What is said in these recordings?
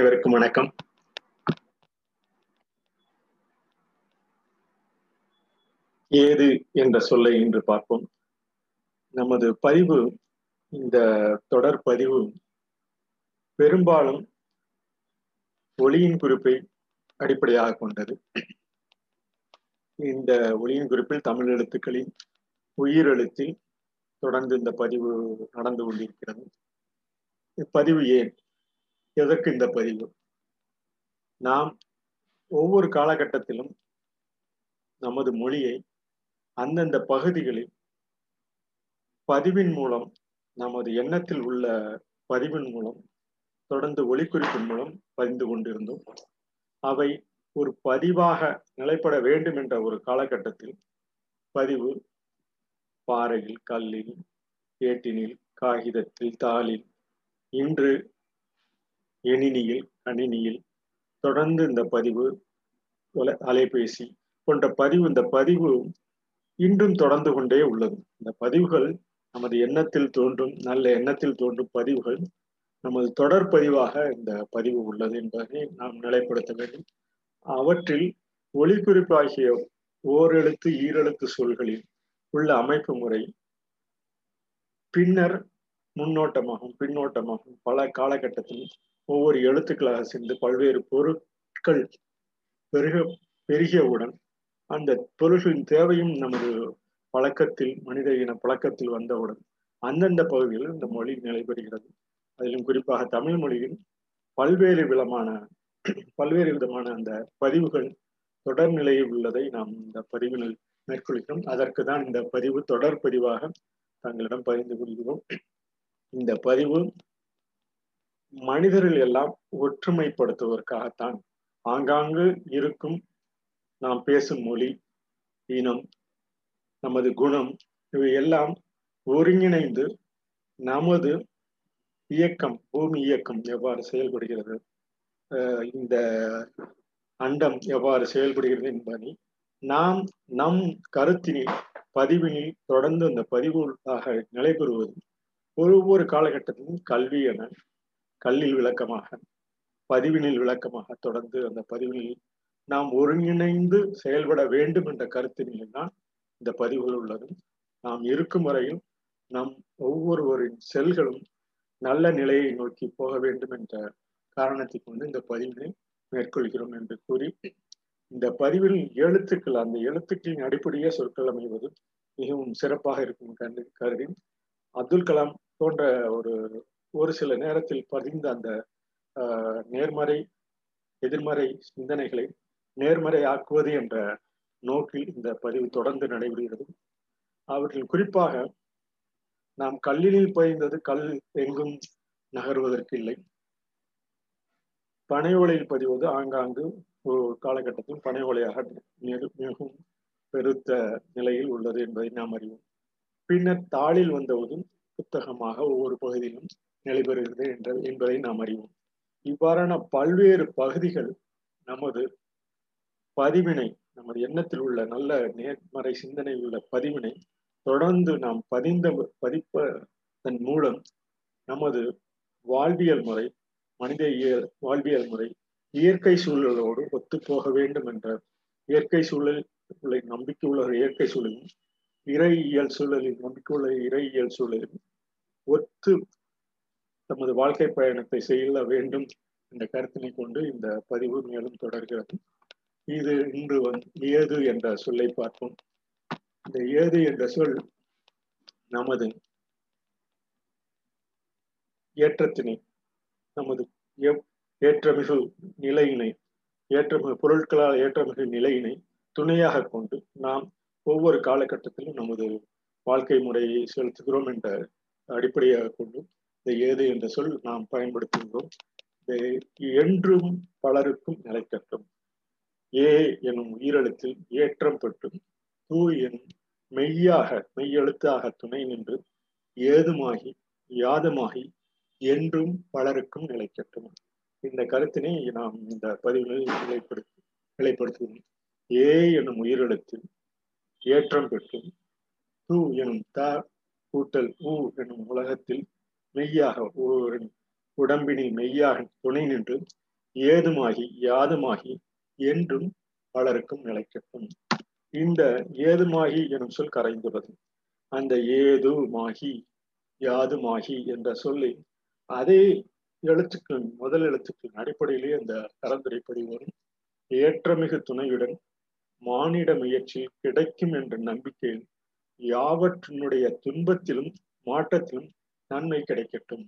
அனைவருக்கும் வணக்கம். ஏது என்ற சொல்லை இன்று பார்ப்போம். நமது பதிவு இந்த தொடர் பதிவு பெரும்பாலும் ஒளியின் குறிப்பை அடிப்படையாக கொண்டது. இந்த ஒளியின் குறிப்பில் தமிழ் எழுத்துக்களின் உயிர் எழுத்தில் தொடர்ந்து இந்த பதிவு நடந்து கொண்டிருக்கிறது. பதிவு ஏன்? எதற்கு இந்த பதிவு? நாம் ஒவ்வொரு காலகட்டத்திலும் நமது மொழியை அந்தந்த பகுதிகளில் பதிவின் மூலம் நமது எண்ணத்தில் உள்ள பதிவின் மூலம் தொடர்ந்து ஒளிக்குறிப்பின் மூலம் பதிந்து கொண்டிருந்தோம். அவை ஒரு பதிவாக நிலைப்பட வேண்டும் என்ற ஒரு காலகட்டத்தில் பதிவு பாறையில் கல்லில் ஏட்டினில் காகிதத்தில் தாளில் இன்று எணினியில் கணினியில் தொடர்ந்து இந்த பதிவு அலைபேசி போன்ற பதிவு இந்த பதிவு இன்றும் தொடர்ந்து கொண்டே உள்ளது. இந்த பதிவுகள் நமது எண்ணத்தில் தோன்றும் நல்ல எண்ணத்தில் தோன்றும் பதிவுகள் நமது தொடர் பதிவாக இந்த பதிவு உள்ளது என்பதை நாம் நிலைப்படுத்த வேண்டும். அவற்றில் ஒளிக்குறிப்பாகிய ஓரெழுத்து ஈரெழுத்து சொல்களில் உள்ள அமைப்பு முறை பின்னர் முன்னோட்டமாகும் பின்னோட்டமாகும். பல காலகட்டத்தில் ஒவ்வொரு எழுத்துக்களாக சென்று பல்வேறு பொருட்கள் பெருக பெருகியவுடன் அந்த பொருட்களின் தேவையும் நமது பழக்கத்தில் மனித இன பழக்கத்தில் வந்தவுடன் அந்தந்த பகுதியில் இந்த மொழி நிலைபெறுகிறது. அதிலும் குறிப்பாக தமிழ் மொழியின் பல்வேறு விதமான பல்வேறு விதமான அந்த பதிவுகள் தொடர் நிலையில் உள்ளதை நாம் இந்த பதிவில் மேற்கொள்கிறோம். அதற்கு தான் இந்த பதிவு தொடர் பதிவாக தங்களிடம் பகிர்ந்து கொள்கிறோம். இந்த பதிவு மனிதர்கள் எல்லாம் ஒற்றுமைப்படுத்துவதற்காகத்தான் ஆங்காங்கு இருக்கும் நாம் பேசும் மொழி இனம் நமது குணம் இவை எல்லாம் ஒருங்கிணைந்து நமது இயக்கம் பூமி இயக்கம் எவ்வாறு செயல்படுகிறது? இந்த அண்டம் எவ்வாறு செயல்படுகிறது என்பதை நாம் நம் கருத்தினில் பதிவினில் தொடர்ந்து அந்த பதிவுகளாக நிலைபெறுவது ஒவ்வொரு காலகட்டத்திலும் கல்வி என கல்லில் விளக்கமாக பதிவினில் விளக்கமாக தொடர்ந்து அந்த பதிவினில் நாம் ஒருங்கிணைந்து செயல்பட வேண்டும் என்ற கருத்தினில் தான் இந்த பதிவுகள் உள்ளது. நாம் இருக்கும் வரையில் நம் ஒவ்வொருவரின் செல்களும் நல்ல நிலையை நோக்கி போக வேண்டும் என்ற காரணத்தை கொண்டு இந்த பதிவினை மேற்கொள்கிறோம் என்று கூறி இந்த பதிவில் எழுத்துக்கள் அந்த எழுத்துக்களின் அடிப்படையே சொற்கள் அமைவது மிகவும் சிறப்பாக இருக்கும் கண்டு கருதி அப்துல் கலாம் போன்ற ஒரு ஒரு சில நேரத்தில் பதிந்த அந்த நேர்மறை எதிர்மறை சிந்தனைகளை நேர்மறை ஆக்குவது என்ற நோக்கில் இந்த பதிவு தொடர்ந்து நடைபெறுகிறது. அவற்றில் குறிப்பாக நாம் கல்லினில் பதிந்தது கல் எங்கும் நகர்வதற்கு இல்லை. பனை ஓலையில் பதிவது ஆங்காங்கு ஒரு காலகட்டத்தில் பனை ஓலையாக மிகவும் பெருத்த நிலையில் உள்ளது என்பதை நாம் அறிவோம். பின்னர் தாளில் வந்தவதும் புத்தகமாக ஒவ்வொரு பகுதியிலும் நிலைபெறுகிறது என்ற என்பதை நாம் அறிவோம். இவ்வாறான பல்வேறு பகுதிகள் நமது பதிவினை நமது எண்ணத்தில் உள்ள நல்ல நேர்மறை சிந்தனை உள்ள பதிவினை தொடர்ந்து நாம் பதிந்த பதிப்பதன் மூலம் நமது வாழ்வியல் முறை மனித இயல் வாழ்வியல் முறை இயற்கை சூழலோடு ஒத்து போக வேண்டும் என்ற இயற்கை சூழல் நம்பிக்கை உள்ள இயற்கை சூழலும் இறையியல் சூழலில் நம்பிக்கை உள்ள இறையியல் சூழலும் ஒத்து தமது வாழ்க்கை பயணத்தை செய்ய வேண்டும் என்ற கருத்தினை கொண்டு இந்த பதிவு மேலும் தொடர்கிறது. இது இன்று வந்து ஏது என்ற சொல்லை பார்ப்போம். இந்த ஏது என்ற சொல் நமது ஏற்றத்தினை நமது ஏற்றமிகு நிலையினை ஏற்றமிகு பொருட்களால் ஏற்றமிகு நிலையினை துணையாக கொண்டு நாம் ஒவ்வொரு காலகட்டத்திலும் நமது வாழ்க்கை முறையை செலுத்துகிறோம் என்ற அடிப்படையாக கொண்டு இந்த ஏது என்ற சொல் நாம் பயன்படுத்துகிறோம் என்றும் பலருக்கும் நிலைக்கட்டும். ஏ எனும் உயிரெழுத்தில் ஏற்றம் பெற்றும் தூ எனும் மெய்யாக மெய்யெழுத்தாக துணை நின்று ஏதுமாகி யாதமாகி என்றும் பலருக்கும் நிலைக்கட்டும். இந்த கருத்தினை நாம் இந்த பதிவுகளில் நிலைப்படுத்தி நிலைப்படுத்துவோம். ஏ எனும் உயிரெழுத்தில் ஏற்றம் பெற்றும் தூ எனும் த கூட்டல் ஊ எனும் உலகத்தில் மெய்யாக உடம்பினில் மெய்யாக துணை நின்று ஏதுமாகி யாதுமாகி என்றும் பலருக்கும் நிலைக்கட்டும். இந்த ஏதுமாகி எனும் சொல் கரைந்துள்ளது. அந்த ஏதுமாகி யாதுமாகி என்ற சொல்லி அதே எழுத்துக்கள் முதல் எழுத்துக்களின் அடிப்படையிலே அந்த கலந்துரைப்படி வரும். ஏற்றமிகு துணையுடன் மானிட முயற்சி கிடைக்கும் என்ற நம்பிக்கையில் யாவற்றினுடைய துன்பத்திலும் மாற்றத்திலும் நன்மை கிடைக்கட்டும்.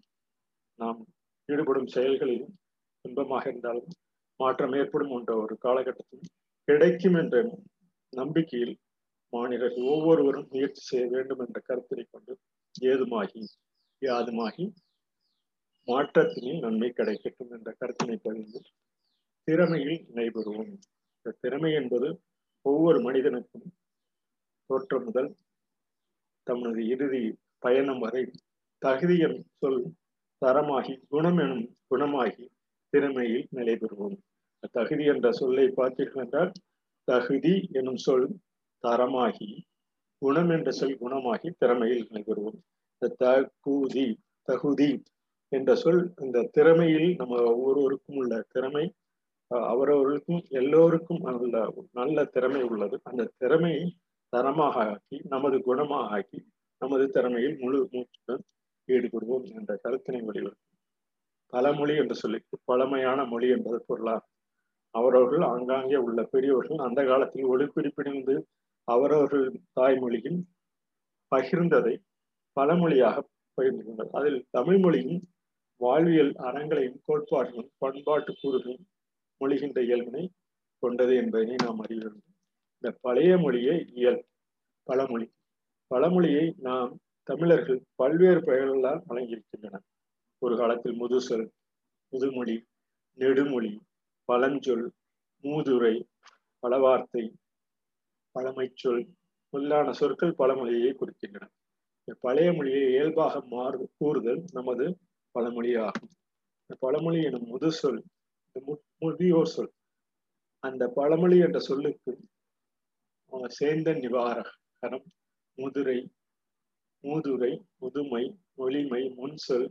நாம் ஈடுபடும் செயல்களிலும் துன்பமாக இருந்தாலும் மாற்றம் ஏற்படும் என்ற ஒரு காலகட்டத்தில் கிடைக்கும் என்ற நம்பிக்கையில் மாநிலர்கள் ஒவ்வொருவரும் முயற்சி செய்ய வேண்டும் என்ற கருத்தினை கொண்டு ஏதுமாகி யாதுமாகி மாற்றத்தினில் நன்மை கிடைக்கட்டும் என்ற கருத்தினை பகிர்ந்து திறமையில் நடைபெறுவோம் இந்த திறமை என்பது ஒவ்வொரு மனிதனுக்கும் தோற்றம் முதல் தமது இறுதி பயணம் வரை தகுதியின் சொல் தரமாகி குணம் எனும் குணமாகி திறமையில் நிலை பெறுவோம். தகுதி என்ற சொல்லை பார்த்தீர்கள் என்றால் தகுதி எனும் சொல் தரமாகி குணம் என்ற சொல் குணமாகி திறமையில் நிலை பெறுவோம். தகுதி தகுதி என்ற சொல் இந்த திறமையில் நம்ம ஒவ்வொருவருக்கும் உள்ள திறமை அவரவர்களுக்கும் எல்லோருக்கும் நல்ல நல்ல திறமை உள்ளது. அந்த திறமையை தரமாக ஆக்கி நமது குணமாக ஆக்கி நமது திறமையில் முழு மூச்சுடன் ஈடுபடுவோம் என்ற கருத்தினை வடிவம். பழமொழி என்று சொல்லி பழமையான மொழி என்பது பொருளாம். அவரவர்கள் ஆங்காங்கே உள்ள பெரியவர்கள் அந்த காலத்தில் ஒளிப்பிடிப்பிடிந்து அவரவர்கள் தாய்மொழியில் பகிர்ந்ததை பழமொழியாக பகிர்ந்துள்ளது அதில் தமிழ் மொழியும் வாழ்வியல் அறங்களையும் கோட்பாடுகளும் பண்பாட்டு கூறுகளும் மொழிகின்ற இயல்பினை கொண்டது என்பதனை நாம் அறிய வேண்டும். இந்த பழைய மொழியே இயல் பழமொழி. பழமொழியை நாம் தமிழர்கள் பல்வேறு பெயர்களால் வழங்கியிருக்கின்றனர் ஒரு காலத்தில் முதுசொல் முதுமொழி நெடுமொழி பழஞ்சொல் மூதுரை பலவார்த்தை பழமைச்சொல் முதலான சொற்கள் பழமொழியை குறிக்கின்றன. இந்த பழைய மொழியை இயல்பாக மாறு கூறுதல் நமது பழமொழியாகும். இந்த பழமொழி எனும் முதுசொல் முதியோர் சொல் அந்த பழமொழி என்ற சொல்லுக்கு சேர்ந்த நிவாரகரம் முதுரை மூதுரை முதுமை ஒளிமை முன்சொல்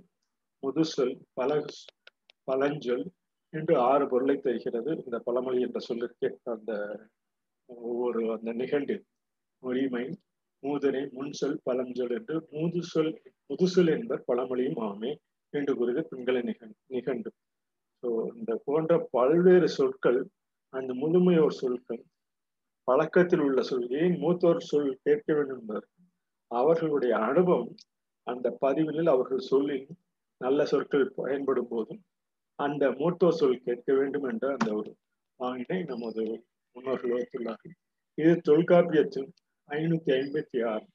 முதுசொல் பல பழஞ்சொல் என்று ஆறு பொருளை தருகிறது. இந்த பழமொழி என்ற சொல்லிற்கு அந்த ஒவ்வொரு அந்த நிகண்டு ஒளிமை மூதனை முன்சொல் பழஞ்சொல் என்று மூதுசொல் முதுசொல் என்பர் பழமொழியும் ஆமே என்று கூறுகிற பின்களை நிகழ் நிகண்டு. ஸோ இந்த போன்ற பல்வேறு சொற்கள் அந்த முதுமையோர் சொற்கள் பழக்கத்தில் உள்ள சொல் ஏன் மூத்தோர் சொல் கேட்க வேண்டும் என்பதற்கு அவர்களுடைய அனுபவம் அந்த பதிவுகளில் அவர்கள் சொல்லி நல்ல சொற்கள் பயன்படும் போதும் அந்த மூத்தோர் சொல் கேட்க வேண்டும் என்ற அந்த ஒரு வாங்கினை நமது முன்னோர்கள் வைத்துள்ளார்கள். இது தொல்காப்பியத்தில் ஐநூத்தி ஐம்பத்தி ஆறு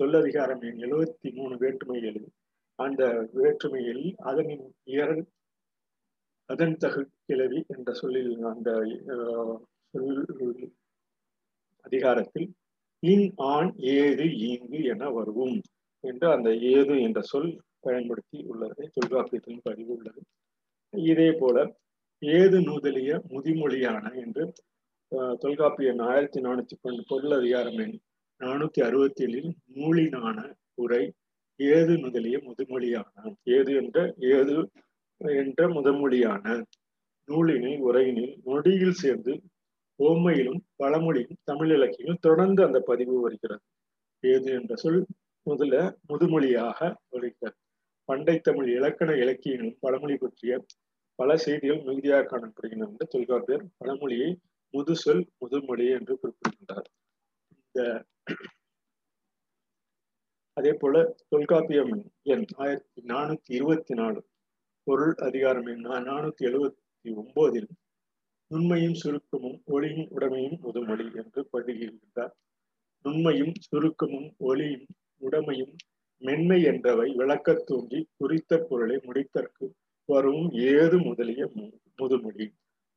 சொல்லதிகாரம் என் எழுபத்தி மூணு வேற்றுமைகளில் அந்த வேற்றுமையில் அதனின் இயல் அதன் தகு கிளவி என்ற சொல்லில் அந்த அதிகாரத்தில் இன் ஆண் ஏது ஈங்கு என வருவோம் என்று அந்த ஏது என்ற சொல் பயன்படுத்தி உள்ளதை தொல்காப்பியத்தின் பதிவு உள்ளது. இதே போல ஏது நூதலிய முதிமொழியான என்று தொல்காப்பியன் ஆயிரத்தி நானூத்தி பன்னெண்டு பொருள் அதிகாரம் எண் நானூத்தி அறுபத்தி ஏழில் நூலினான உரை ஏது முதலிய முதுமொழியான ஏது என்ற ஏது என்ற முதமொழியான நூலினை உரையினில் நொடியில் சேர்ந்து ஓமையிலும் பழமொழியும் தமிழ் இலக்கியங்கள் தொடர்ந்து அந்த பதிவு வருகிறது. ஏது என்ற சொல் முதல்ல முதுமொழியாக வருகிறது. பண்டை தமிழ் இலக்கண இலக்கியங்களும் பழமொழி பற்றிய பல செய்திகள் மிகுதியாக காணப்படுகின்றன என்று தொல்காப்பியர் பழமொழியை முதுசொல் முதுமொழி என்று குறிப்பிடுகின்றார். இந்த அதே போல தொல்காப்பியம் எண் ஆயிரத்தி நானூத்தி இருபத்தி நாலு பொருள் அதிகாரம் எண் நானூத்தி எழுபத்தி ஒன்பதில் நுண்மையும் சுருக்கமும் ஒளியும் உடமையும் முதுமொழி என்று பதிகின்றார் நுண்மையும் சுருக்கமும் ஒளியும் உடமையும் மென்மை என்றவை விளக்கத் தூண்டி குறித்த பொருளை முடித்தற்கு வரும் ஏது முதலிய முதுமொழி.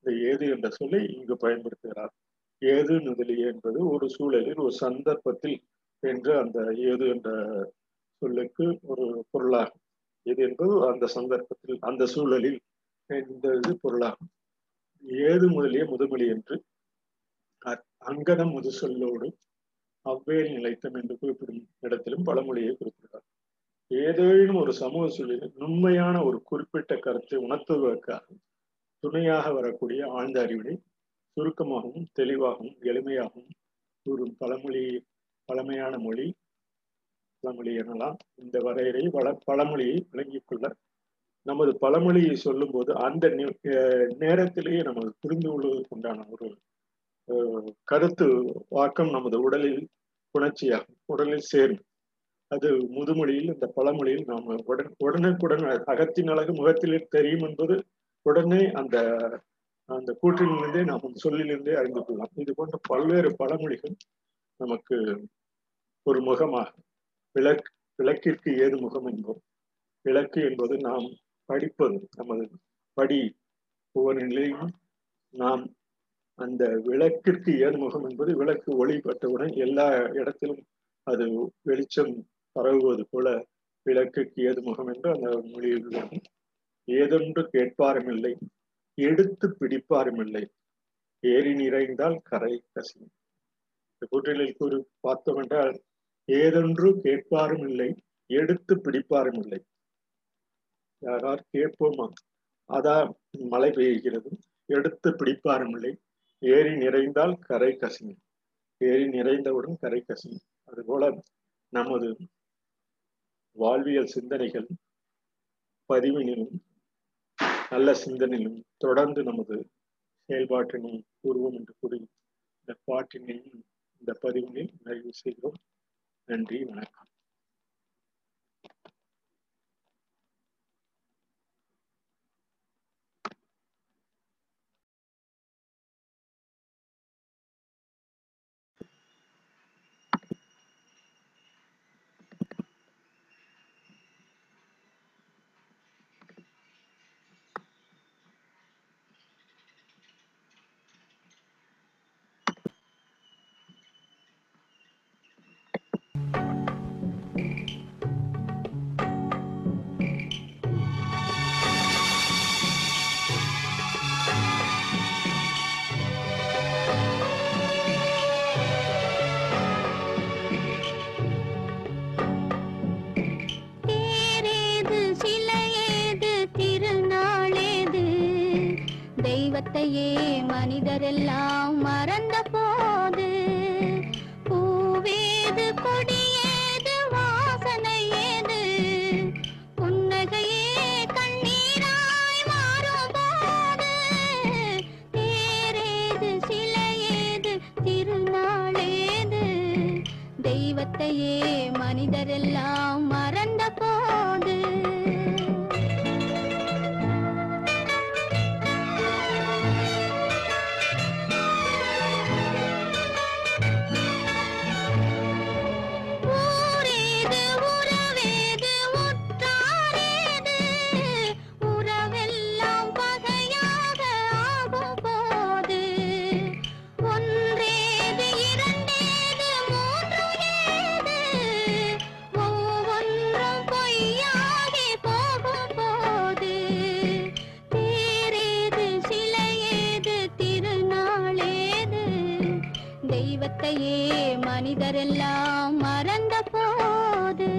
இந்த ஏது என்ற சொல்லை இங்கு பயன்படுத்துகிறார். ஏது முதலிய என்பது ஒரு சூழலில் ஒரு சந்தர்ப்பத்தில் என்று அந்த ஏது என்ற சொல்லுக்கு ஒரு பொருளாகும். இது என்பது அந்த சந்தர்ப்பத்தில் அந்த சூழலில் இந்த இது பொருளாகும். ஏது முதலிய முதுமொழி என்று அங்கதம் முது சொல்லோடு அவ்வேல் நிலைத்தம் என்று குறிப்பிடும் இடத்திலும் பழமொழியை குறிப்பிடுகிறார். ஏதேனும் ஒரு சமூக சூழலில் உண்மையான ஒரு குறிப்பிட்ட கருத்தை உணர்த்துவதற்காக துணையாக வரக்கூடிய ஆழ்ந்த அறிவினை சுருக்கமாகவும் தெளிவாகவும் எளிமையாகவும் கூறும் பழமொழி பழமையான மொழி பழமொழி எனலாம். இந்த வரையறை வள பழமொழியை விளங்கிக் கொள்ள நமது பழமொழியை சொல்லும் போது அந்த நேரத்திலேயே நமது புரிந்து கொள்வதற்கு உண்டான ஒரு கருத்து வாக்கம் நமது உடலில் புணர்ச்சியாகும் உடலில் சேரும். அது முதுமொழியில் இந்த பழமொழியில் நாம் உடன் உடனுக்குடன் அகத்தின் அழகு முகத்திலே தெரியும் என்பது உடனே அந்த அந்த கூற்றிலிருந்தே நாம் சொல்லிலிருந்தே அறிந்து கொள்ளலாம். இது போன்ற பல்வேறு பழமொழிகள் நமக்கு ஒரு முகமாக விளக்கு விளக்கிற்கு ஏது முகம் என்போம்? விளக்கு என்பது நாம் படிப்பது நமது படி ஒவ்வொரு நிலையும் நாம் அந்த விளக்கிற்கு ஏது முகம் என்பது விளக்கு ஒளிப்பட்டவுடன் எல்லா இடத்திலும் அது வெளிச்சம் பரவுவது போல விளக்குக்கு ஏது முகம் என்று அந்த மொழியில் உள்ளது ஏதொன்று கேட்பாரும் இல்லை எடுத்து பிடிப்பாரும் இல்லை. ஏறி நிறைந்தால் கரை கசியும். இந்த கூட்டலில் கூறி பார்த்தோம் என்றால் ஏதொன்று கேட்பாரும் இல்லை எடுத்து பிடிப்பாரும் இல்லை. யாரார் கேட்போமா அதான் மழை பெய்கிறது. எடுத்து பிடிப்பாருமில்லை ஏரி நிறைந்தால் கரை கசியும். ஏரி நிறைந்தவுடன் கரை கசியும். அதுபோல நமது வாழ்வியல் சிந்தனைகள் பதிவினிலும் நல்ல சிந்தனையிலும் தொடர்ந்து நமது செயல்பாட்டினை கூறுவோம் என்று கூறி இந்த பாட்டினையும் இந்த பதிவினை நிறைவு செய்கிறோம். நன்றி வணக்கம். மனிதரெல்லாம் மறந்த மனிதரெல்லாம் மறந்த போது